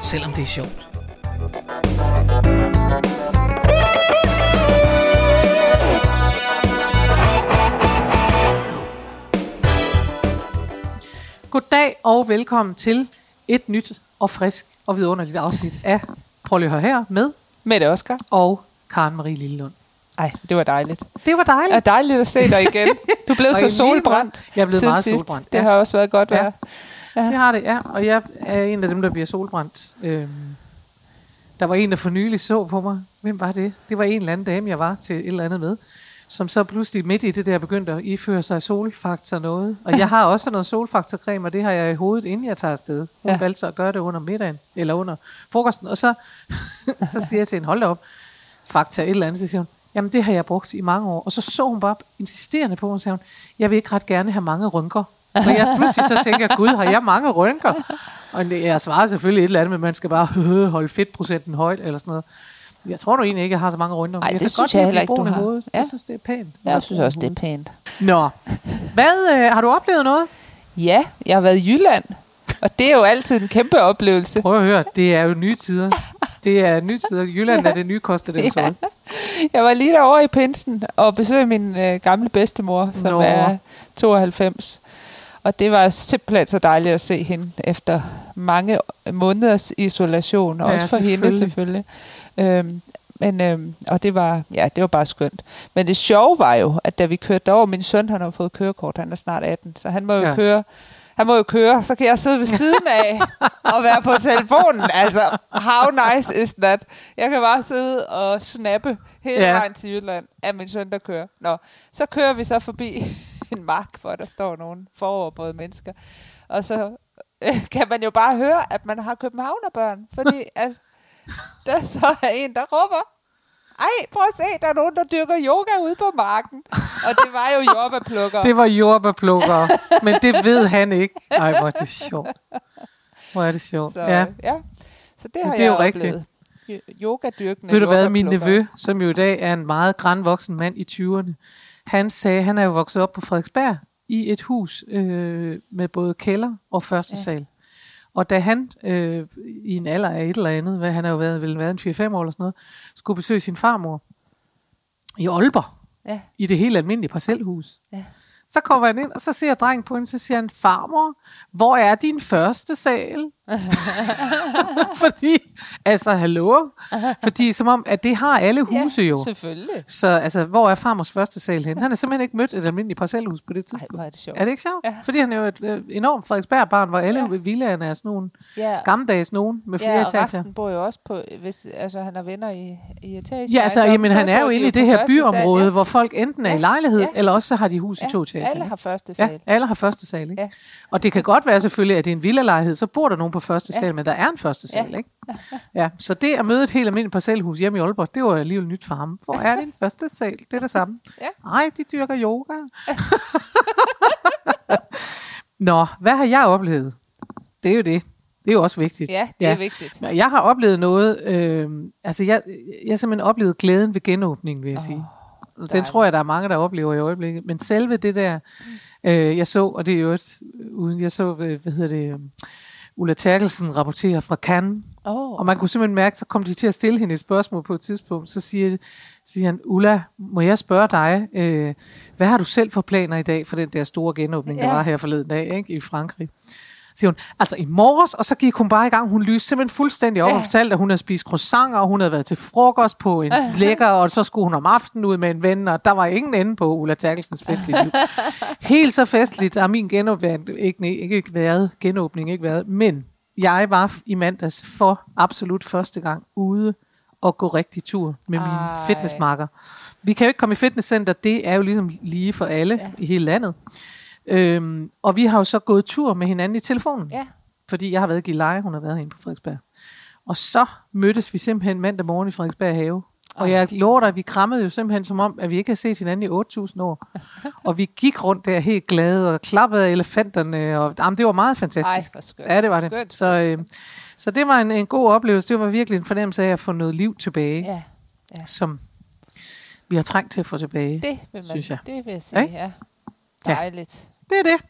selvom det er sjovt. Goddag og velkommen til et nyt og frisk og vidunderligt afsnit af Prøv lige at høre her med Mette Oscar. og Karen Marie Lillelund. Ej, det var dejligt. Det var dejligt. Det er dejligt at se dig igen. Du blev så solbrændt. Jeg er blevet siden meget sidst. solbrændt, Det ja. har også været godt Ja. Vejr. Det har det, ja. Og jeg er en af dem, der bliver solbrændt. Øhm, der var en, der for nylig så på mig. Hvem var det? Det var en eller anden dame, jeg var til et eller andet med. Som så pludselig midt i det der begyndte at iføre sig solfaktor noget. Og jeg har også noget solfaktorcreme, og det har jeg i hovedet, inden jeg tager afsted. Hun ja. Ja. valgte så at gøre det under middagen, eller under frokosten. Og så, så siger jeg til hende, hold da op, fakta et eller andet. Så siger hun, jamen det har jeg brugt i mange år. Og så så hun bare insisterende på, og sagde hun, jeg vil ikke ret gerne have mange rynker. Og jeg pludselig så tænker, jeg, gud, har jeg mange rynker? Og jeg svarer selvfølgelig et eller andet, men man skal bare holde fedtprocenten højt, eller sådan noget. Jeg tror nu egentlig ikke, jeg har så mange rynker. Ej, jeg det kan synes godt jeg heller ikke, du har. hovedet. Ja. Jeg synes, det er pænt. Jeg synes også, det er pænt. Nå, hvad, øh, har du oplevet noget? Ja, jeg har været i Jylland. Og det er jo altid en kæmpe oplevelse. Prøv at høre, det er jo nye tider. Det er nye tider. Jylland er det nye Costa del Sol. Jeg var lige derovre i Pinsen og besøgte min øh, gamle bedstemor, som. Nå. er 92. Og det var simpelthen så dejligt at se hende efter mange måneders isolation. Ja, også for hende selvfølgelig. selvfølgelig. Øhm, men, øhm, og det var, ja, det var bare skønt. Men det sjove var jo, at da vi kørte over, min søn han har fået kørekort, han er snart 18, så han må jo Ja. køre han må jo køre, så kan jeg sidde ved siden af og være på telefonen. Altså, how nice is that? Jeg kan bare sidde og snappe hele ja. vejen til Jylland af min søn, der kører. Nå, så kører vi så forbi en mark, hvor der står nogle foroverbåde mennesker. Og så øh, kan man jo bare høre, at man har københavnerbørn, fordi at der så er en, der råber, ej, prøv at se, der er nogen, der dyrker yoga ude på marken. Og det var jo jordbærplukker. Det var jordbærplukker, men det ved han ikke. Ej, hvor er det sjovt. Hvor er det sjovt. Så, ja. ja. så det har det er jo jeg rigtigt. oplevet. rigtigt. Yogadyrkende Ved du hvad, min nevø, som jo i dag er en meget grænvoksen mand i 20'erne, han sagde, han er jo vokset op på Frederiksberg i et hus øh, med både kælder og første ja. Sal. Og da han øh, i en alder af et eller andet, hvad han har jo været, vel været en 4-5 år eller sådan noget, skulle besøge sin farmor i Aalborg, Ja. i det helt almindelige parcelhus. Ja. Så kommer han ind, og så ser drengen på hende, så siger han, farmor, hvor er din første sal? Fordi, altså, hallo? Fordi som om, at det har alle huse ja, jo. selvfølgelig. Så altså, hvor er farmors første sal hen? Han har simpelthen ikke mødt et almindeligt parcelhus på det Ej, tidspunkt. hvor er det sjovt. Er det ikke sjovt? Ja. Fordi han er jo et øh, enormt Frederiksberg-barn, hvor alle ja. Ja. villaerne er sådan nogle Ja. gammeldags nogen med flere Ja, og etager. resten bor jo også på, hvis altså, han har venner i, i etage. Ja, altså, jamen, han er jo inde i det her byområde, ja. hvor folk enten er i Ja, lejlighed, ja. eller også så har de hus i ja, to etager. alle har første Ja, sal. alle har første sal, ikke? Ja. Og det kan godt være selvfølgelig, at det er en villalejlighed, så bor der nogen på første Ja. sal, men der er en første sal, Ja. ikke? Ja, så det at møde et helt almindeligt parcelhus hjemme i Aalborg, det var alligevel nyt for ham. Hvor er din første sal? Det er det samme. Ja. Nej, de dyrker yoga. Nå, hvad har jeg oplevet? Det er jo det. Det er jo også vigtigt. Ja, det er vigtigt. Jeg har oplevet noget, øh, altså jeg, jeg har simpelthen oplevet glæden ved genåbningen, vil jeg sige. Oh, Den dejligt. tror jeg, der er mange, der oplever i øjeblikket. Men selve det der, øh, jeg så, og det er jo et, uden jeg så, øh, hvad hedder det, øh, Ulla Terkelsen rapporterer fra Cannes, Oh. og man kunne simpelthen mærke, så kom de til at stille hende et spørgsmål på et tidspunkt. Så siger, siger han, Ulla, må jeg spørge dig, øh, hvad har du selv for planer i dag for den der store genåbning, der Ja. var her forleden dag ikke, i Frankrig? Siger hun, altså i morges, og så gik hun bare i gang. Hun lyste simpelthen fuldstændig op og fortalte, at hun havde spist croissanter, og hun havde været til frokost på en lækker, og så skulle hun om aftenen ud med en ven, og der var ingen ende på Ulla Terkelsens festlige liv. Helt så festligt har min genåbning ikke, ikke, ikke været, genåbning ikke været, men jeg var i mandags for absolut første gang ude og gå rigtig tur med mine Ej. fitnessmarker. Vi kan jo ikke komme i fitnesscenter, det er jo ligesom lige for alle ja. i hele landet. Øhm, og vi har jo så gået tur med hinanden i telefonen. Ja. Fordi jeg har været i Gilleleje, hun har været herinde på Frederiksberg. Og så mødtes vi simpelthen mandag morgen i Frederiksberg Have. Og jeg lover dig, at vi krammede jo simpelthen som om, at vi ikke har set hinanden i 8.000 år. Og vi gik rundt der helt glade og klappede af elefanterne. Og, jamen, det var meget fantastisk. Ej, skønt. Ja, det var det. Skønt, så, øh, så det var en, en god oplevelse. Det var virkelig en fornemmelse af at få noget liv tilbage, Ja, ja. som vi har trængt til at få tilbage. det vil man, Synes jeg. Det vil jeg sige, ja. Ja. Dejligt. Det er det.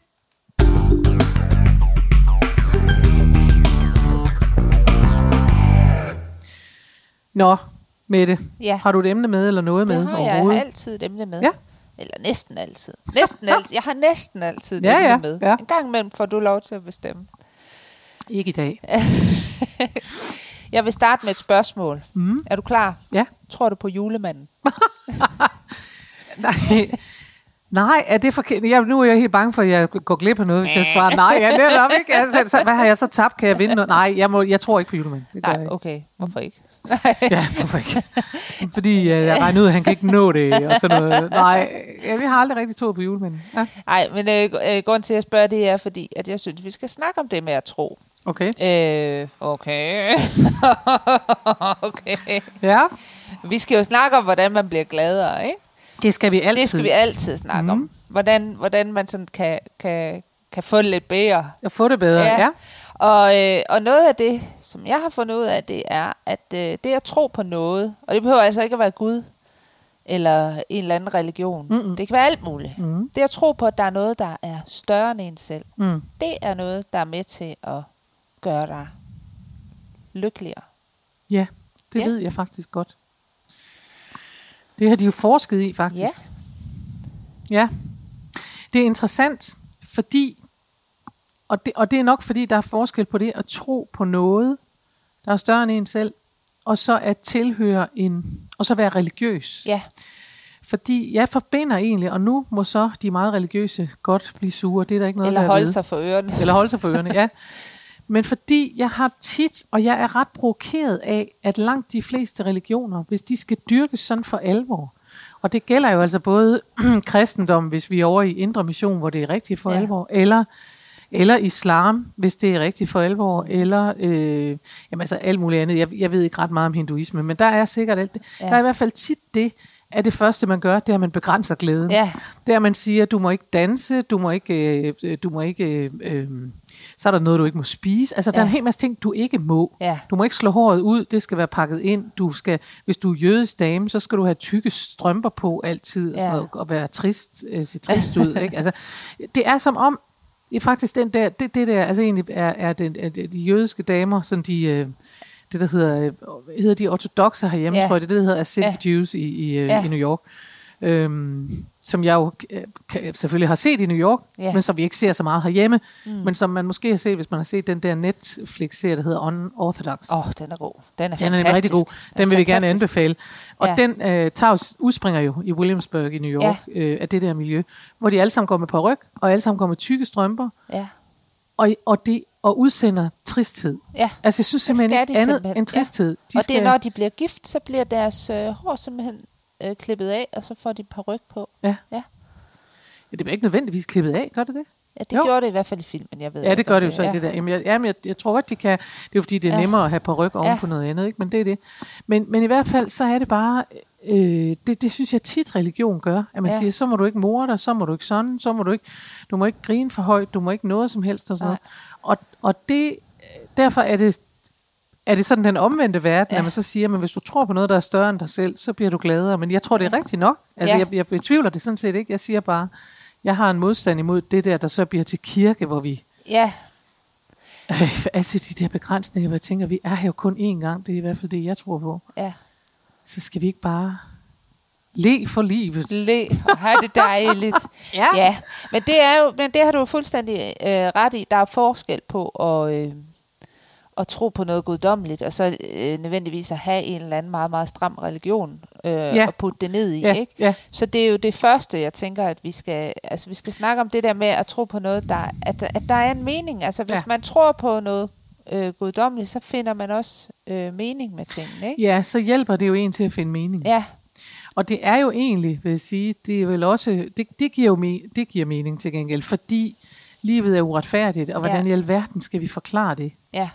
Nå, Mette, Ja. har du et emne med eller noget med Det har jeg overhovedet? altid et emne med. Ja. Eller næsten altid. Næsten altid. Jeg har næsten altid et Ja, emne ja, med. ja. En gang imellem får du lov til at bestemme. Ikke i dag. Jeg vil starte med et spørgsmål. Mm. Er du klar? Ja. Tror du på julemanden? Nej. Nej, er det forkert? Jeg, nu er jeg helt bange for, at jeg går glip af noget, hvis jeg svarer nej. Ja, netop, ikke? Altså, så, hvad har jeg så tabt? Kan jeg vinde noget? Nej, jeg, må, jeg tror ikke på julemanden. Det jeg Nej, okay. Hvorfor ikke? Ja, hvorfor ikke? Fordi øh, jeg regner ud, at han kan ikke nå det, og sådan noget. Nej, ja, vi har aldrig rigtig troet på julemanden. Ja, Nej, men øh, øh, grunden til, at jeg spørger, det er, fordi at jeg synes, vi skal snakke om det med at tro. okay. Øh, okay. okay. Ja, Vi skal jo snakke om, hvordan man bliver gladere, ikke? Det skal vi altid. Det skal vi altid snakke mm. om. Hvordan, hvordan man sådan kan, kan, kan få det lidt bedre. At få det bedre, ja. ja. Og, øh, og noget af det, som jeg har fundet ud af, det er, at øh, det at tro på noget, og det behøver altså ikke at være Gud, eller en eller anden religion. Mm-mm. Det kan være alt muligt. Mm. Det at tro på, at der er noget, der er større end en selv, Mm. det er noget, der er med til at gøre dig lykkeligere. Ja, det Ja. ved jeg faktisk godt. Det har de jo forsket i, faktisk. Ja. Ja. Det er interessant, fordi, og det, og det er nok fordi, der er forskel på det at tro på noget, der er større end en selv, og så at tilhøre en, og så være religiøs. Ja, Fordi jeg forbinder egentlig, og nu må så de meget religiøse godt blive sure, det er der ikke noget eller holde ved. sig for ørerne. Eller holde sig for ørerne, ja. Men fordi jeg har tit, og jeg er ret provokeret af, at langt de fleste religioner, hvis de skal dyrkes sådan for alvor, og det gælder jo altså både kristendom, hvis vi er over i indre mission, hvor det er rigtigt for Ja. alvor, eller, eller islam, hvis det er rigtigt for alvor, eller øh, jamen altså alt muligt andet. Jeg, jeg ved ikke ret meget om hinduisme, men der er sikkert alt det. Ja. Ja. Der er i hvert fald tit det, at det første, man gør, det er, at man begrænser glæden. Ja. Det er, at man siger, du må ikke danse, du må ikke, øh, du må ikke øh, øh, så er der noget, du ikke må spise. Altså, der er Ja. en hel masse ting, du ikke må. Ja. Du må ikke slå håret ud, det skal være pakket ind. Du skal, hvis du er jødisk dame, så skal du have tykke strømper på altid, og, Ja. sådan noget, og være trist, øh, se trist ud. Ikke? Altså, det er som om, er faktisk den der, det, det der, altså egentlig er, er, den, er de jødiske damer, sådan de, øh, det der hedder, øh, hedder de ortodoxe herhjemme, Ja. tror jeg, det er det, der hedder Hasidic Ja. Jews i, i, øh, Ja. i New York. Øhm, som jeg jo øh, selvfølgelig har set i New York, Ja. ja. men som vi ikke ser så meget herhjemme, mm. men som man måske har set, hvis man har set den der Netflix-serie, der hedder Unorthodox. Åh, oh, den er god. Den er Den er fantastisk. nemlig rigtig god. Den vil vi gerne anbefale. Og Ja. ja. den øh, tager, udspringer jo i Williamsburg i New York, ja. øh, af det der miljø, hvor de alle sammen går med paryk, og alle sammen går med tykke strømper, Ja, og, og, det, og udsender tristhed. ja. Altså jeg synes simpelthen ikke de andet simpelthen. end tristhed. De og skal, det er, når de bliver gift, så bliver deres øh, hår simpelthen øh, klippet af, og så får de par ryg på. ja. Ja. ja, det bliver ikke nødvendigvis klippet af, gør det det? Ja, det Jo. gjorde det i hvert fald i filmen, jeg ved Ja, det gør det jo så i det der. Jamen, jeg, jamen, jeg, jeg tror godt, de kan. Det er jo fordi, det er Ja. nemmere at have på ryg oven Ja. på noget andet, ikke? men det er det. Men, men i hvert fald, så er det bare, øh, det, det synes jeg tit religion gør, at man Ja. ja. siger, så må du ikke more dig, så må du ikke sådan, så må du ikke, du må ikke grine for højt, du må ikke noget som helst og sådan Nej. noget. Og, og det, derfor er det, er det sådan den omvendte verden, Ja. at man så siger, men hvis du tror på noget, der er større end dig selv, så bliver du gladere. Men jeg tror, det er rigtigt nok. Altså, Ja. jeg, jeg betvivler det sådan set ikke. Jeg siger bare, jeg har en modstand imod det der, der så bliver til kirke, hvor vi Ja, Øh, altså de der begrænsninger, hvor jeg tænker, vi er her jo kun én gang, det er i hvert fald det, jeg tror på. ja. Så skal vi ikke bare le for livet. Le og have det dejligt. Ja. ja. Men det er jo, men det har du jo fuldstændig øh, ret i. Der er forskel på at, øh, at tro på noget guddommeligt, og så øh, nødvendigvis at have en eller anden meget, meget stram religion øh, Ja. og putte det ned i. Ja, ikke? ja. Så det er jo det første, jeg tænker, at vi skal, altså, vi skal snakke om det der med at tro på noget, der, at, at der er en mening. Altså hvis Ja. man tror på noget øh, guddommeligt, så finder man også øh, mening med tingene. Ikke? Ja, så hjælper det jo en til at finde mening. Ja, Og det er jo egentlig, vil jeg sige, det er vel også, det, det, giver jo me, det giver mening til gengæld, fordi livet er uretfærdigt, og hvordan Ja. i alverden skal vi forklare det? ja?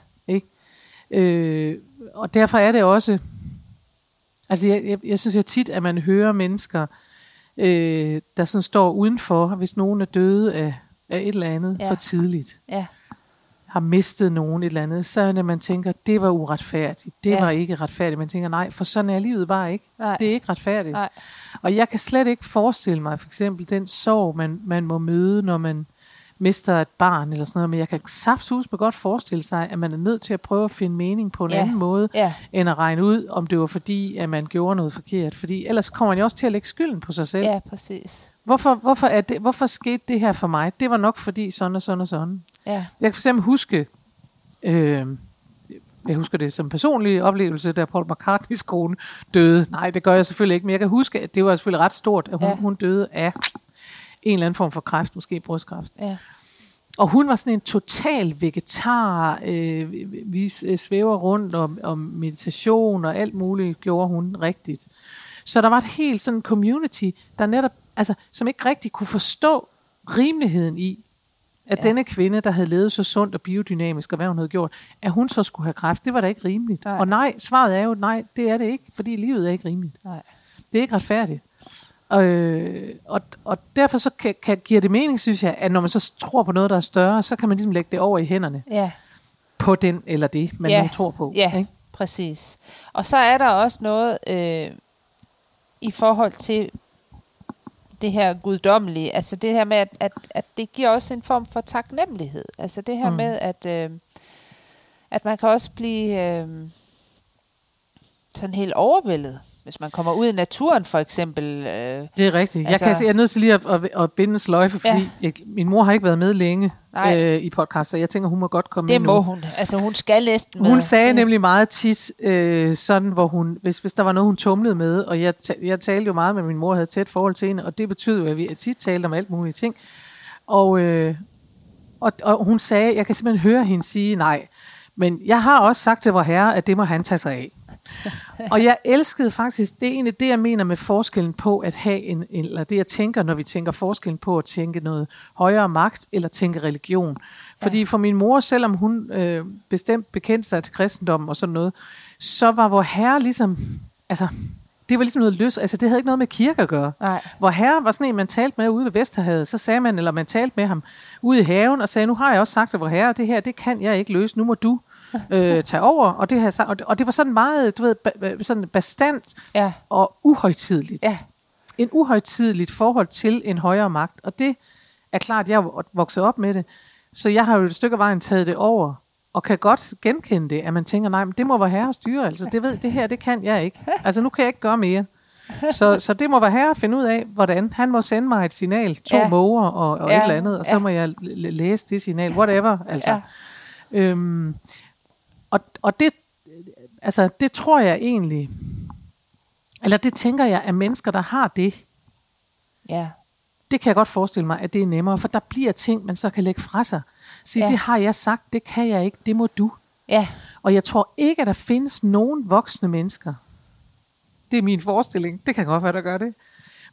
Øh, og derfor er det også... Altså, jeg, jeg, jeg synes jeg tit, at man hører mennesker, øh, der sådan står udenfor, hvis nogen er døde af, af et eller andet Ja. for tidligt, Ja, har mistet nogen et eller andet, så er det, man tænker, det var uretfærdigt, det ja. var ikke retfærdigt. Man tænker, nej, for sådan er livet bare ikke. Nej. Det er ikke retfærdigt. nej. Og jeg kan slet ikke forestille mig, for eksempel, den sorg, man, man må møde, når man mister et barn eller sådan noget, men jeg kan saftsus med godt forestille sig, at man er nødt til at prøve at finde mening på en Ja. anden måde, Ja, end at regne ud, om det var fordi, at man gjorde noget forkert. Fordi ellers kommer man jo også til at lægge skylden på sig selv. ja, præcis. Hvorfor, hvorfor, er det, hvorfor skete det her for mig? Det var nok fordi sådan og sådan og sådan. Ja, Jeg kan for eksempel huske, øh, jeg husker det som personlig oplevelse, da Paul McCartneys kone døde. Nej, det gør jeg selvfølgelig ikke, men jeg kan huske, at det var selvfølgelig ret stort, at hun, ja. hun døde af en eller anden form for kræft, måske brystkræft. ja, Og hun var sådan en total vegetar, øh, vi s- svæver rundt om, om meditation og alt muligt gjorde hun rigtigt. Så der var et helt sådan community, der netop, altså, som ikke rigtig kunne forstå rimeligheden i, at ja. denne kvinde, der havde levet så sundt og biodynamisk, og hvad hun havde gjort, at hun så skulle have kræft, det var da ikke rimeligt. Nej. Og nej, svaret er jo, nej, det er det ikke, fordi livet er ikke rimeligt. nej. Det er ikke retfærdigt. Øh, og, og derfor så kan, kan, giver det mening, synes jeg, at når man så tror på noget, der er større, så kan man ligesom lægge det over i hænderne Ja, på den eller det, man Ja. nu tror på. ja, Ikke? præcis. Og så er der også noget øh, i forhold til det her guddommelige, altså det her med, at, at, at det giver også en form for taknemmelighed. Altså det her mm. Mm. med, at, øh, at man kan også blive øh, sådan helt overvældet, hvis man kommer ud i naturen for eksempel. Øh, Det er rigtigt. Altså- jeg, kan, jeg er nødt til lige at, at, at binde en sløjfe, fordi Ja. ja. jeg, min mor har ikke været med længe Nej. øh, i podcast, så jeg tænker, hun må godt komme det med må nu. hun. Altså hun skal næsten med. Hun sagde Det- nemlig meget tit, øh, sådan hvor hun, hvis, hvis der var noget, hun tumlede med, og jeg, jeg talte jo meget med min mor, havde tæt forhold til hende, og det betød jo, at vi tit talte om alt mulige ting. Og, øh, og, og hun sagde, jeg kan simpelthen høre hende sige, nej, men jeg har også sagt til vor herre, at det må han tage sig af. Og jeg elskede faktisk, det er egentlig det, jeg mener med forskellen på at have en, eller det jeg tænker, når vi tænker forskellen på at tænke noget højere magt, eller tænke religion. Fordi for min mor, selvom hun øh, bestemt bekendte sig til kristendommen og sådan noget, så var vor herre ligesom, altså, det var ligesom noget løs, altså det havde ikke noget med kirke at gøre. Nej. Hvor herre var sådan en, man talte med ude ved Vesterhavet, så sagde man, eller man talte med ham ude i haven, og sagde, nu har jeg også sagt til hvor herre, det her, det kan jeg ikke løse, nu må du øh, tage over. Og det, sagt, og det, og det var sådan meget, du ved, ba- sådan bastant Ja. og uhøjtidligt. Ja. En uhøjtidligt forhold til en højere magt. Og det er klart, jeg er vokset op med det, så jeg har jo et stykke af vejen taget det over, og kan godt genkende det, at man tænker, nej, men det må være herre styre, altså det, ved, det her, det kan jeg ikke. Altså nu kan jeg ikke gøre mere. Så, så det må være herre at finde ud af, hvordan han må sende mig et signal, to Ja. måger og, og Ja, et eller andet, og så ja. må jeg læse det signal, whatever. Altså. Ja. Øhm, og, og det, altså, det tror jeg egentlig, eller det tænker jeg, at mennesker, der har det, Ja. det kan jeg godt forestille mig, at det er nemmere, for der bliver ting, man så kan lægge fra sig. Sige, Ja. det har jeg sagt, det kan jeg ikke, det må du. Ja. Og jeg tror ikke, at der findes nogen voksne mennesker. Det er min forestilling. Det kan godt være, der gør det.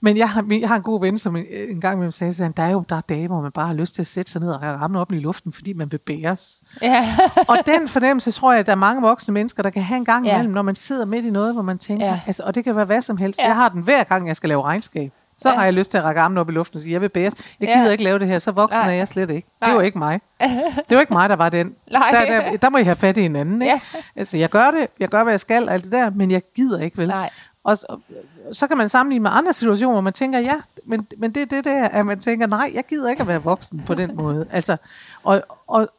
Men jeg har, jeg har en god ven, som en, en gang imellem sagde, at der er jo der er dage, hvor man bare har lyst til at sætte sig ned og ramme op i luften, fordi man vil bæres. Ja. og den fornemmelse tror jeg, at der er mange voksne mennesker, der kan have en gang Ja. imellem, når man sidder midt i noget, hvor man tænker, Ja. ja. altså, og det kan være hvad som helst. Ja. Ja. Jeg har den hver gang, jeg skal lave regnskab. Så Ja. ja. har jeg lyst til at række armen op i luften og sige, jeg vil bæres. Jeg Ja. gider ikke lave det her, så voksen Nej. er jeg slet ikke. Nej. Det var ikke mig. Det var ikke mig, der var den. Nej. Der, der, der må I have fat i hinanden. Ikke? Ja. Altså, jeg gør det, jeg gør, hvad jeg skal, alt det der, men jeg gider ikke, vel? Nej. Og så, så kan man sammenligne med andre situationer, hvor man tænker, ja, men, men det er det der, at man tænker, nej, jeg gider ikke at være voksen på den måde. Altså, og, og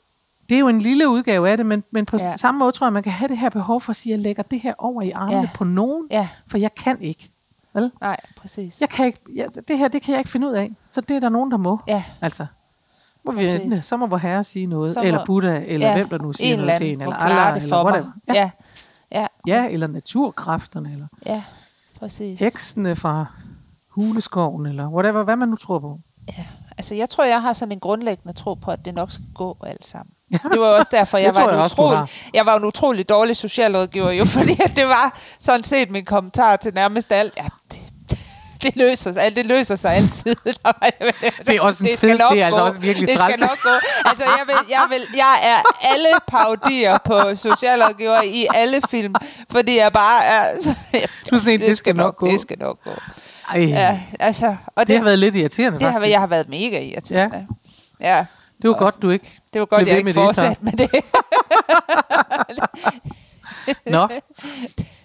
det er jo en lille udgave af det, men, men på Ja. samme måde tror jeg, man kan have det her behov for at sige, at jeg lægger det her over i armene Ja. på nogen, Ja. for jeg kan ikke. Vel? Nej, præcis. Jeg kan ikke, jeg, det her, det kan jeg ikke finde ud af. Så det er der nogen, der må. Ja. Altså. Må vi enten, så må vor herre sige noget, Så må- eller Buddha, eller ja, hvem der nu siger en noget til en, eller Allah, det eller whatever. Ja. Ja. Ja. eller naturkræfterne, eller Ja. Præcis. heksene fra huleskoven, eller whatever, hvad man nu tror på. Ja. Altså, jeg tror, jeg har sådan en grundlæggende tro på, at det nok skal gå alt sammen. Ja. Det var også derfor, jeg var, tror en jeg også, utrolig, jeg var en utrolig dårlig socialrådgiver, jo, fordi at det var sådan set min kommentar til nærmest alt. Ja, det, det løser sig, det løser sig altid. Det er også en Det fed, det er altså også virkelig Det skal træls. nok gå. Altså, jeg, vil, jeg, vil, jeg er alle parodier på socialrådgiver i alle film, fordi jeg bare er... Du er sådan en, det skal nok gå. Det skal nok gå. Ej, Ja, altså, og det det, har været lidt irriterende, det har, faktisk. jeg har været mega irriterende. Ja. ja. Det var godt, du ikke Det var godt, jeg ikke fortsatte med det. Nå.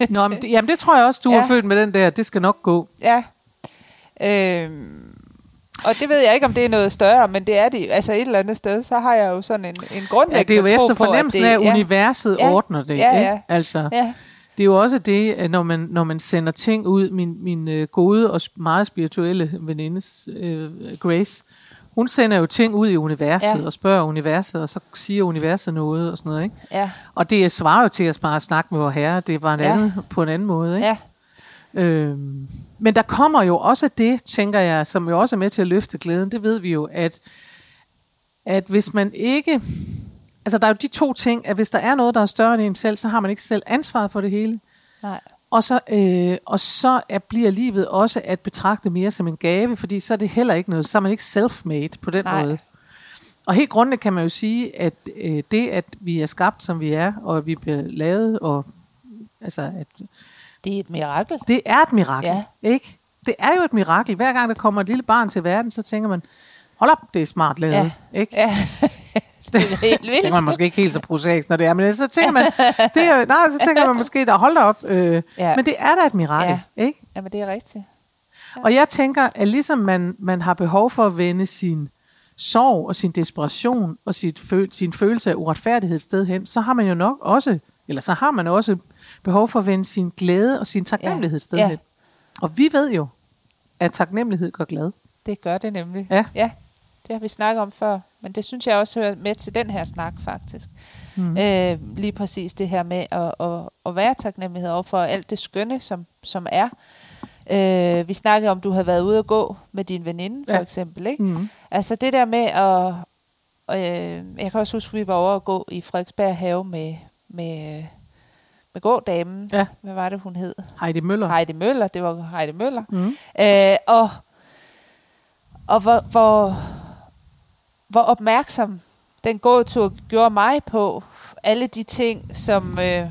Nå, men det, jamen det tror jeg også, du ja. Har født med den der, det skal nok gå. Ja. Øhm, og det ved jeg ikke, om det er noget større, men det er det. Altså et eller andet sted, så har jeg jo sådan en, en grundlæggende Ja, det er jo efter på, at fornemmelsen det, af, at universet Ja. ordner det. Ja, ikke? ja. Altså, Ja, det er jo også det, at når man, når man sender ting ud, min, min øh, gode og meget spirituelle veninde, øh, Grace, hun sender jo ting ud i universet Ja. og spørger universet, og så siger universet noget og sådan noget. Ikke? ja, Og det svarer jo til at bare snakke med vor herre. Det var en Ja. anden, på en anden måde. Ikke? ja, Øhm, men der kommer jo også det, tænker jeg, som jo også er med til at løfte glæden. Det ved vi jo, at, at hvis man ikke... Altså, der er jo de to ting, at hvis der er noget, der er større end en selv, så har man ikke selv ansvaret for det hele. nej, Og så, øh, og så er, bliver livet også at betragte mere som en gave, fordi så er det heller ikke noget, så er man ikke self-made på den Nej. måde. Og helt grundlæggende kan man jo sige, at øh, det, at vi er skabt, som vi er, og at vi bliver lavet, og altså, at det er et mirakel. det er et mirakel, Ja. ikke? Det er jo et mirakel. Hver gang der kommer et lille barn til verden, så tænker man, hold op, det er smart lavet, Ja. ikke? Ja, det er helt tænker man vildt. måske ikke helt så prosaisk, når det er, men så tænker man, det er, nej, så tænker man måske, der hold da op. Øh, Ja. Men det er da et mirakel, Ja. ikke? Jamen, det er rigtigt. Og jeg tænker, at ligesom man, man har behov for at vende sin sorg og sin desperation og sit føl, sin følelse af uretfærdighed et sted hen, så har man jo nok også, eller så har man også behov for at vende sin glæde og sin taknemmelighed et sted Ja. Og vi ved jo, at taknemmelighed gør glad. Det gør det nemlig. Ja. ja. Det har vi snakket om før, men det synes jeg også hører med til den her snak, faktisk. Mm. Øh, lige præcis det her med at, at, at være taknemmelighed over for alt det skønne, som, som er. Øh, vi snakkede om, du havde været ude at gå med din veninde, for Ja. eksempel. Ikke? Mm. Altså det der med at... Øh, jeg kan også huske, at vi var over at gå i Frederiksberg have med, med, med gådamen. Ja. Hvad var det, hun hed? Heidi Møller. Heidi Møller. Det var Heidi Møller. Mm. Øh, og og hvor, hvor, hvor opmærksom den gåtur gjorde mig på alle de ting, som, øh,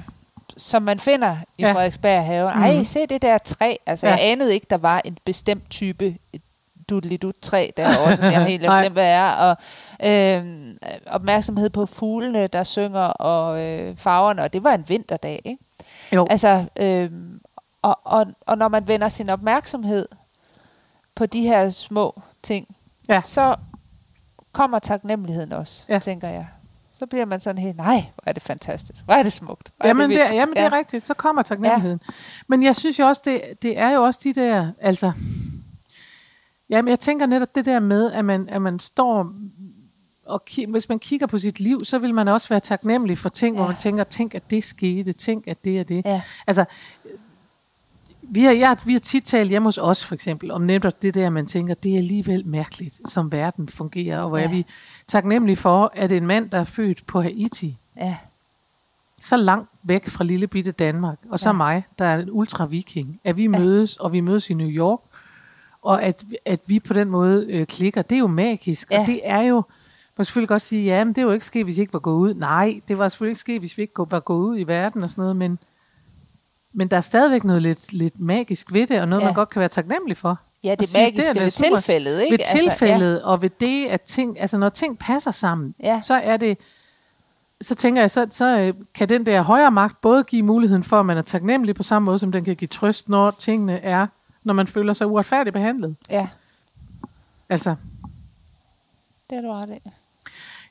som man finder i Ja. Frederiksberg have. Ej, Mhm. se det der træ. Altså, ja. jeg anede ikke, der var en bestemt type dudlidut træ derovre, som jeg helt har glemt, hvad er. Og øh, opmærksomhed på fuglene, der synger, og øh, farverne. Og det var en vinterdag, ikke? Jo. Altså, øh, og, og, og når man vender sin opmærksomhed på de her små ting, Ja. så kommer taknemmeligheden også, Ja. ja. tænker jeg. Så bliver man sådan helt, nej, hvor er det fantastisk, hvor er det smukt. Hvor er Jamen, det, vildt." er, jamen det er rigtigt, så kommer taknemmeligheden. Ja. Men jeg synes jo også, det, det er jo også de der, altså, jamen jeg tænker netop det der med, at man, at man står, og ki- hvis man kigger på sit liv, så vil man også være taknemmelig for ting, ja. hvor Ja. man tænker, tænk at det skete, tænk at det er det. Ja. Altså, vi har, jeg, vi har tit talt hjemme hos os for eksempel, om netop det der, man tænker, det er alligevel mærkeligt, som verden fungerer, og hvor ja. er Ja. vi taknemmelige for, at en mand, der er født på Haiti, Ja, så langt væk fra lille bitte Danmark, og så ja. Ja. mig, der er en ultra-viking, at vi mødes, og vi mødes i New York, og at, at vi på den måde øh, klikker, det er jo magisk, ja. og Ja. det er jo, man kan selvfølgelig godt sige, ja, men det er jo ikke sket, hvis I ikke var gået ud. Nej, det var selvfølgelig ikke sket, hvis vi ikke var gået ud i verden og sådan noget, men, men der er stadigvæk noget lidt, lidt magisk ved det, og noget, ja. Ja. man godt kan være taknemmelig for. ja det sige, magiske da ved super. tilfældet, ikke? Ved Altså, tilfældet, og ved det, at ting, altså når ting passer sammen, Ja. så er det, så tænker jeg, så, så øh, kan den der højere magt både give muligheden for, at man er taknemmelig på samme måde, som den kan give trøst, når tingene er, når man føler sig uretfærdigt behandlet. Ja, Altså, det er du ret i.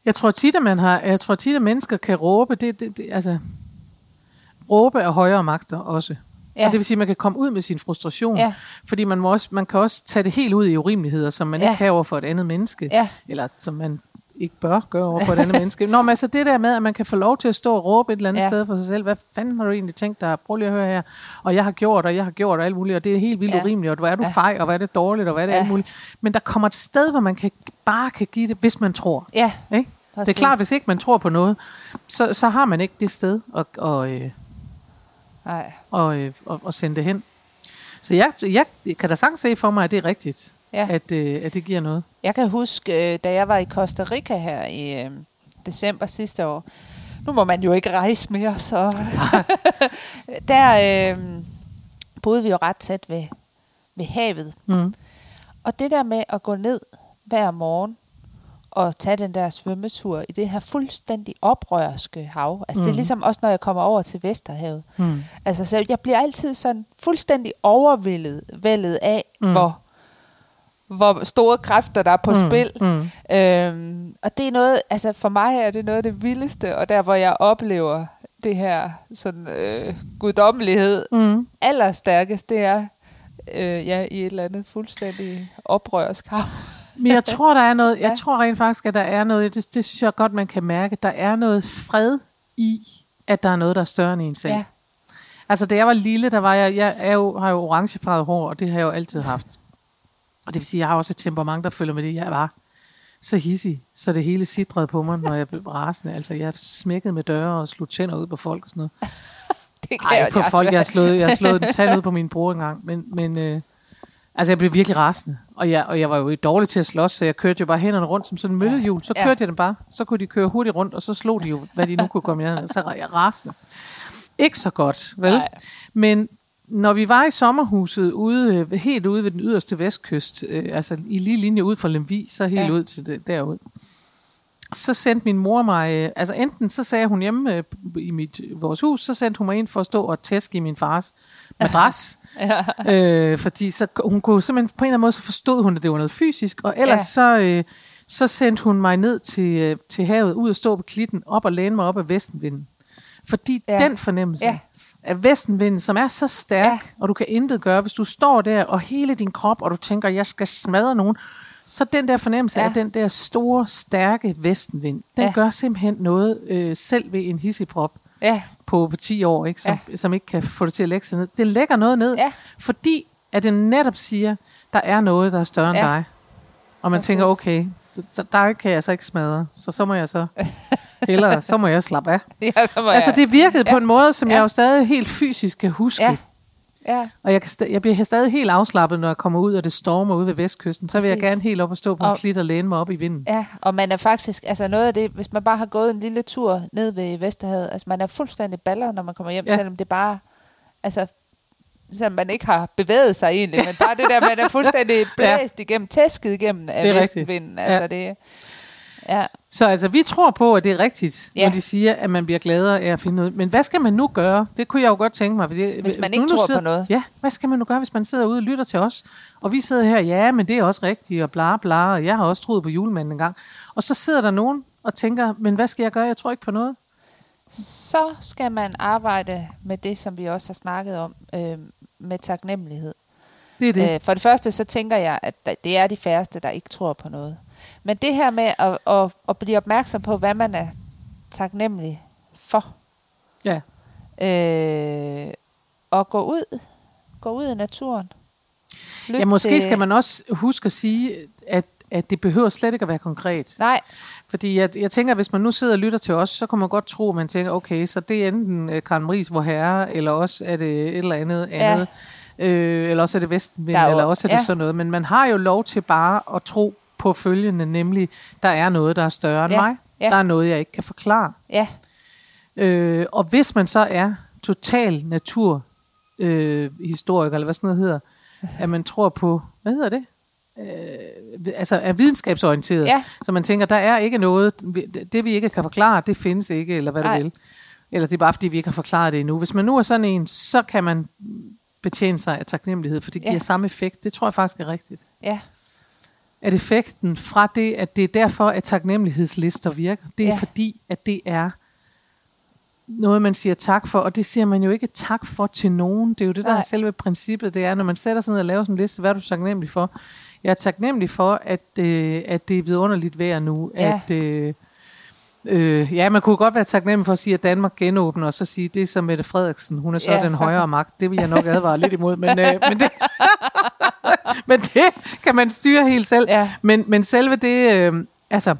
jeg tror tit, at man har, jeg tror tit, at mennesker kan råbe, det, det, det altså, råbe af højere magter også. Ja. Og det vil sige, at man kan komme ud med sin frustration, Ja. fordi man, må også, man kan også tage det helt ud i urimeligheder, som man ja. Ikke kan over for et andet menneske, Ja. eller som man ikke bør gøre over for et andet menneske. Nå, men altså det der med, at man kan få lov til at stå og råbe et eller andet ja. Sted for sig selv, hvad fanden har du egentlig tænkt dig? Prøv lige at høre her. Og jeg har gjort, og jeg har gjort, og alt muligt, og det er helt vildt ja. Urimeligt, og hvor er du ja. Fej, og hvad er det dårligt, og hvad er det ja. Alt muligt. Men der kommer et sted, hvor man kan, bare kan give det, hvis man tror. Ja, Ikke? Det er klart, hvis ikke man tror på noget, så, så har man ikke det sted at, og, øh, nej. og, øh, og, og sende det hen. Så jeg, jeg kan da sagtens se for mig, at det er rigtigt, Ja. at, øh, at det giver noget. Jeg kan huske, øh, da jeg var i Costa Rica her i øh, december sidste år. Nu må man jo ikke rejse mere, så der øh, boede vi jo ret tæt ved, ved havet. Mm. Og det der med at gå ned hver morgen og tage den der svømmetur i det her fuldstændig oprørske hav. Altså mm. det er ligesom også, når jeg kommer over til Vesterhavet. Mm. Altså, så jeg bliver altid sådan fuldstændig overvældet vældet af, mm. hvor, hvor store kræfter der er på mm. spil. Mm. Øhm, og det er noget, altså for mig er det noget af det vildeste, og der hvor jeg oplever det her sådan øh, guddommelighed Mm. allerstærkest, det er øh, ja, i et eller andet fuldstændig oprørsk hav. Men jeg tror, der er noget, jeg Ja. tror rent faktisk, at der er noget, det, det synes jeg godt, man kan mærke, der er noget fred i, at der er noget, der er større end en selv. Ja. Altså, da jeg var lille, der var jeg, jeg er jo, har jo orangefarvet hår, og det har jeg jo altid haft. Og det vil sige, jeg har også et temperament, der følger med det, jeg var så hissig, så det hele sidrede på mig, når jeg blev rasende. Altså, jeg smækkede med døre og slog tænder ud på folk og sådan noget. Det kan Nej, jeg, på jeg folk. Jeg har slået, jeg har slået en tand ud på min bror engang. Men, men øh, altså, jeg blev virkelig rasende. Og jeg, og jeg var jo dårlig til at slås, så jeg kørte jo bare hænderne rundt som sådan en møllehjul. Så Ja. kørte jeg dem bare. Så kunne de køre hurtigt rundt, og så slog de jo, hvad de nu kunne komme i Så jeg rasende. Ikke så godt, vel? Nej. Men når vi var i sommerhuset ude, øh, helt ude ved den yderste vestkyst, øh, altså i lige linje ud fra Lemvi, så helt Ja. ud til det, derud, så sendte min mor mig, øh, altså enten så sagde hun hjemme øh, i mit, vores hus, så sendte hun mig ind for at stå og tæske i min fars madras. Ja. øh, fordi så, hun kunne simpelthen på en eller anden måde, så forstod hun, at det var noget fysisk, og ellers Ja. så, øh, så sendte hun mig ned til, øh, til havet, ud og stå på klitten, op og læne mig op af vestenvinden. Fordi ja. den fornemmelse Ja. Af vestenvinden, som er så stærk, Ja. og du kan intet gøre, hvis du står der, og hele din krop, og du tænker, jeg skal smadre nogen, så den der fornemmelse Ja. af den der store, stærke vestenvind, den Ja. gør simpelthen noget øh, selv ved en hissigprop ja, på, på 10 år, ikke? Som, ja. som ikke kan få det til at lægge sig ned. Det lægger noget ned, Ja. fordi at den netop siger, der er noget, der er større end Ja. dig. Og man Præcis. tænker, okay, så, så der kan jeg så ikke smadre, så så må jeg så, eller så må jeg slappe af. ja, så må Altså det virkede Ja. på en måde, som Ja. jeg jo stadig helt fysisk kan huske. Ja. ja, Og jeg, kan sta- jeg bliver stadig helt afslappet, når jeg kommer ud, og det stormer ude ved vestkysten. Så vil jeg gerne helt op og stå på Og- en klit og læne mig op i vinden. ja, og man er faktisk, altså noget af det, hvis man bare har gået en lille tur ned ved Vesterhavet, altså man er fuldstændig balleret, når man kommer hjem, ja. Ja. selvom det bare, altså, selvom man ikke har bevæget sig egentlig, men bare det der, man er fuldstændig blæst igennem, tæsket igennem af vestenvinden, altså Ja. det, ja, Så altså, vi tror på, at det er rigtigt, Ja. når de siger, at man bliver gladere af at finde ud. Men hvad skal man nu gøre? Det kunne jeg jo godt tænke mig. Fordi, Hvis man nu ikke tror sidder, på noget. Ja, hvad skal man nu gøre, hvis man sidder ude og lytter til os? Og vi sidder her, ja, men det er også rigtigt, og bla bla, og jeg har også troet på julemanden en gang. Og så sidder der nogen og tænker, men hvad skal jeg gøre? Jeg tror ikke på noget. så skal man arbejde med det, som vi også har snakket om, øh, med taknemmelighed. Det er det. Øh, for det første, så tænker jeg, at det er de færreste, der ikke tror på noget. Men det her med at, at, at blive opmærksom på, hvad man er taknemmelig for, ja. øh, og gå ud, gå ud i naturen. Lyt ja, måske til- skal man også huske at sige, at, at det behøver slet ikke at være konkret. Nej, Fordi jeg, jeg tænker, at hvis man nu sidder og lytter til os, så kan man godt tro, at man tænker, okay, så det er enten øh, Karen Maries vor herre, eller også er det et eller andet Ja. andet. Øh, eller også er det Vestenvind, er eller også er det ja. sådan noget. Men man har jo lov til bare at tro på følgende, nemlig, der er noget, der er større end Ja. mig. Ja. Der er noget, jeg ikke kan forklare. ja, Øh, og hvis man så er total natur øh, eller hvad sådan noget hedder, at man tror på, hvad hedder det? Øh, altså er videnskabsorienteret. Ja. Så man tænker, der er ikke noget, det vi ikke kan forklare, det findes ikke, eller hvad Nej. det vil. Eller det er bare, fordi vi ikke har forklaret det endnu. Hvis man nu er sådan en, så kan man betjene sig af taknemmelighed, for det giver Ja. samme effekt. Det tror jeg faktisk er rigtigt. ja, At effekten fra det, at det er derfor, at taknemmelighedslister virker, det er Ja. fordi, at det er noget, man siger tak for, og det siger man jo ikke tak for til nogen. Det er jo det, der Nej. er selve princippet. Det er, når man sætter sig ned og laver sådan en liste, hvad er du taknemmelig for? Jeg er taknemmelig for, at, øh, at det er vidunderligt vejr nu. Ja. At, øh, øh, ja, man kunne godt være taknemmelig for at sige, at Danmark genåbner, og så sige, det er som Mette Frederiksen. Hun er så ja, den så- højere magt. Det vil jeg nok advare lidt imod, men, øh, men, det, men det kan man styre helt selv. Ja. Men, men selve det, øh, altså,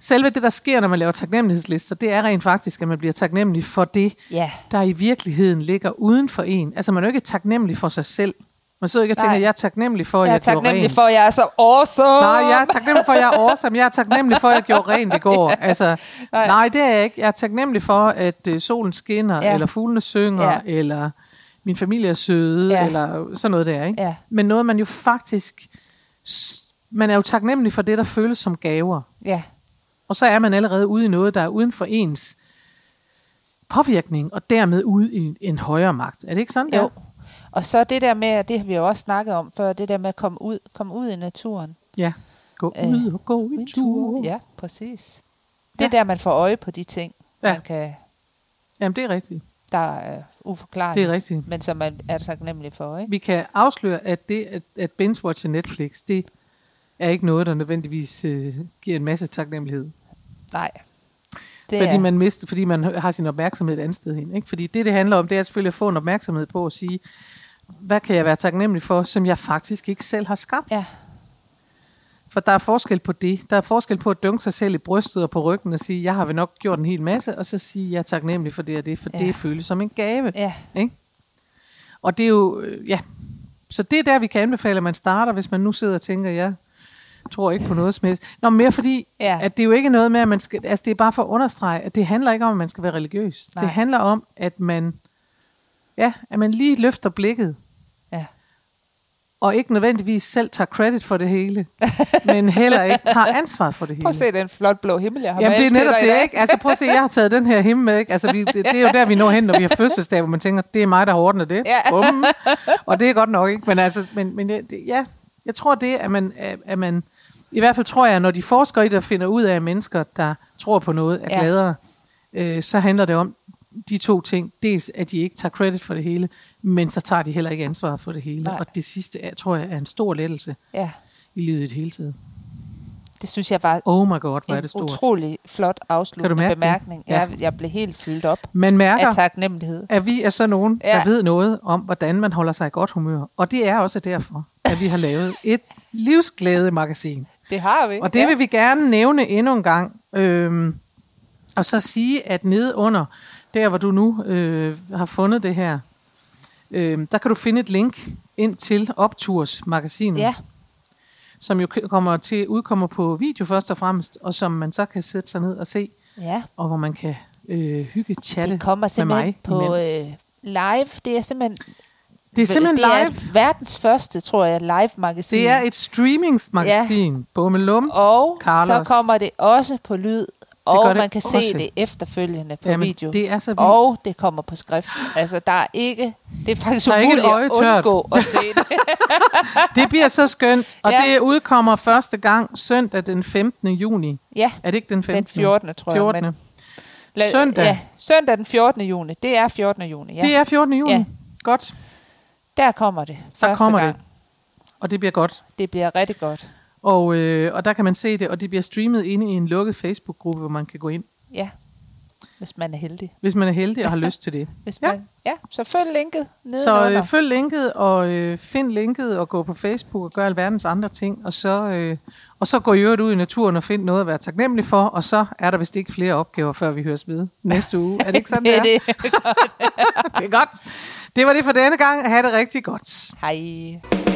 selve det, der sker, når man laver taknemmelighedslister, det er rent faktisk, at man bliver taknemmelig for det, Ja. der i virkeligheden ligger uden for en. Altså, man er jo ikke taknemmelig for sig selv. Man sidder ikke og tænker, Nej. jeg er taknemmelig for, at Jeg jeg, er gjorde taknemmelig rent. for, at jeg er så awesome. Nej, jeg er taknemmelig for, at jeg er awesome. Jeg er taknemmelig for, at jeg gjorde rent i går. Altså, nej. Nej. det er jeg ikke. Jeg er taknemmelig for, at øh, solen skinner, ja. Ja. eller fuglene synger, ja. Ja. eller min familie er søde, ja. Ja. eller sådan noget der. Ikke? Ja. Men noget, man jo faktisk... Man er jo taknemmelig for det, der føles som gaver. Ja, Og så er man allerede ude i noget, der er uden for ens påvirkning, og dermed ude i en højere magt. Er det ikke sådan, jo. der? Og så det der med, og det har vi jo også snakket om før, det der med at komme ud, komme ud i naturen. Ja. Gå Øh, ud og gå i tur. Ja, præcis. Det er Ja. der, man får øje på de ting, Ja. man kan, Jamen, det er rigtigt. der er uforklarlige, Det er rigtigt. men som man er taknemmelig for. Ikke? Vi kan afsløre, at det at, at binge-watche Netflix, det er ikke noget, der nødvendigvis øh, giver en masse taknemmelighed. Nej. Det Fordi er, man, mister, fordi man har sin opmærksomhed et andet sted hen. Ikke? Fordi det, det handler om, det er selvfølgelig at få en opmærksomhed på at sige, hvad kan jeg være taknemmelig for, som jeg faktisk ikke selv har skabt? Ja, For der er forskel på det. Der er forskel på at dunke sig selv i brystet og på ryggen og sige, jeg har vel nok gjort en hel masse, og så sige, jeg er taknemmelig for det og det, for ja. Ja. det føles som en gave. ja, Ikke? Og det er jo, øh, ja. Så det er der, vi kan anbefale, at man starter, hvis man nu sidder og tænker, jeg tror ikke på noget som helst. Nå, mere fordi, Ja. at det er jo ikke noget med, at man skal, altså det er bare for at understrege, at det handler ikke om, at man skal være religiøs. Nej. Det handler om, at man, ja, at man lige løfter blikket, ja. og ikke nødvendigvis selv tager credit for det hele, men heller ikke tager ansvar for det hele. Prøv at se den flot blå himmel, jeg har Jamen, det er netop det, ikke? Altså, prøv at se, jeg har taget den her himmel med, ikke? Altså, vi, det, det, er jo der, vi når hen, når vi har fødselsdag, hvor man tænker, det er mig, der har ordnet det. Ja. Bum. Og det er godt nok, ikke? Men altså, men, men ja, det, ja, jeg tror det, at man, at man, i hvert fald tror jeg, når de forsker i det og finder ud af, at mennesker, der tror på noget, er Ja. gladere, øh, så handler det om de to ting. Dels, at de ikke tager credit for det hele, men så tager de heller ikke ansvar for det hele. Nej. Og det sidste, er, tror jeg, er en stor lettelse Ja, i livet i det hele taget. det synes jeg var Oh my god, hvor er en det stort. utrolig flot afsluttende mærke det? bemærkning. Ja. Jeg, jeg blev helt fyldt op Man mærker, af taknemmelighed. at vi er så nogen, der Ja. ved noget om, hvordan man holder sig i godt humør. Og det er også derfor, at vi har lavet et livsglæde magasin. Det har vi. Og det vil vi gerne nævne endnu en gang. Øhm, og så sige, at nede under, der hvor du nu øh, har fundet det her, øh, der kan du finde et link ind til Opturs magasinet, Ja, som jo kommer til udkommer på video først og fremmest, og som man så kan sætte sig ned og se, ja. og hvor man kan øh, hygge chatte Det kommer med simpelthen mig på imens. øh, live. Det er simpelthen, det er simpelthen det er live. et verdens første, tror jeg, live-magasin. Det er et streamingsmagasin. Ja. Bummelum. Og Carlos. så kommer det også på lyd, og det man kan se også. det efterfølgende på Jamen, video. det er så vildt. Og det kommer på skrift. Altså, der er ikke... Det er faktisk Der er ikke umuligt øje at undgå at se det. Det bliver så skønt, og ja. Det udkommer første gang søndag den 15. juni. Ja, Er det ikke den 15. den 14. tror 14. jeg. Men la- Søndag. Ja, søndag den 14. juni. Det er 14. juni, ja. Det er 14. juni. Ja. Godt. Der kommer det. Der Første kommer gang. det. Og det bliver godt. Det bliver rigtig godt. Og, øh, og der kan man se det, og det bliver streamet inde i en lukket Facebook-gruppe, hvor man kan gå ind, Ja, hvis man er heldig. hvis man er heldig og har lyst til det. Hvis Ja. man, ja. så følg linket nede Så øh, følg linket, og øh, find linket, og gå på Facebook og gør alverdens andre ting, og så, øh, og så gå i øvrigt ud i naturen og find noget at være taknemmelig for, og så er der vist ikke flere opgaver, før vi høres ved næste uge. Er det ikke sådan, det det er er? det. Det er godt. Det var det for denne gang. Ha' det rigtig godt. Hej.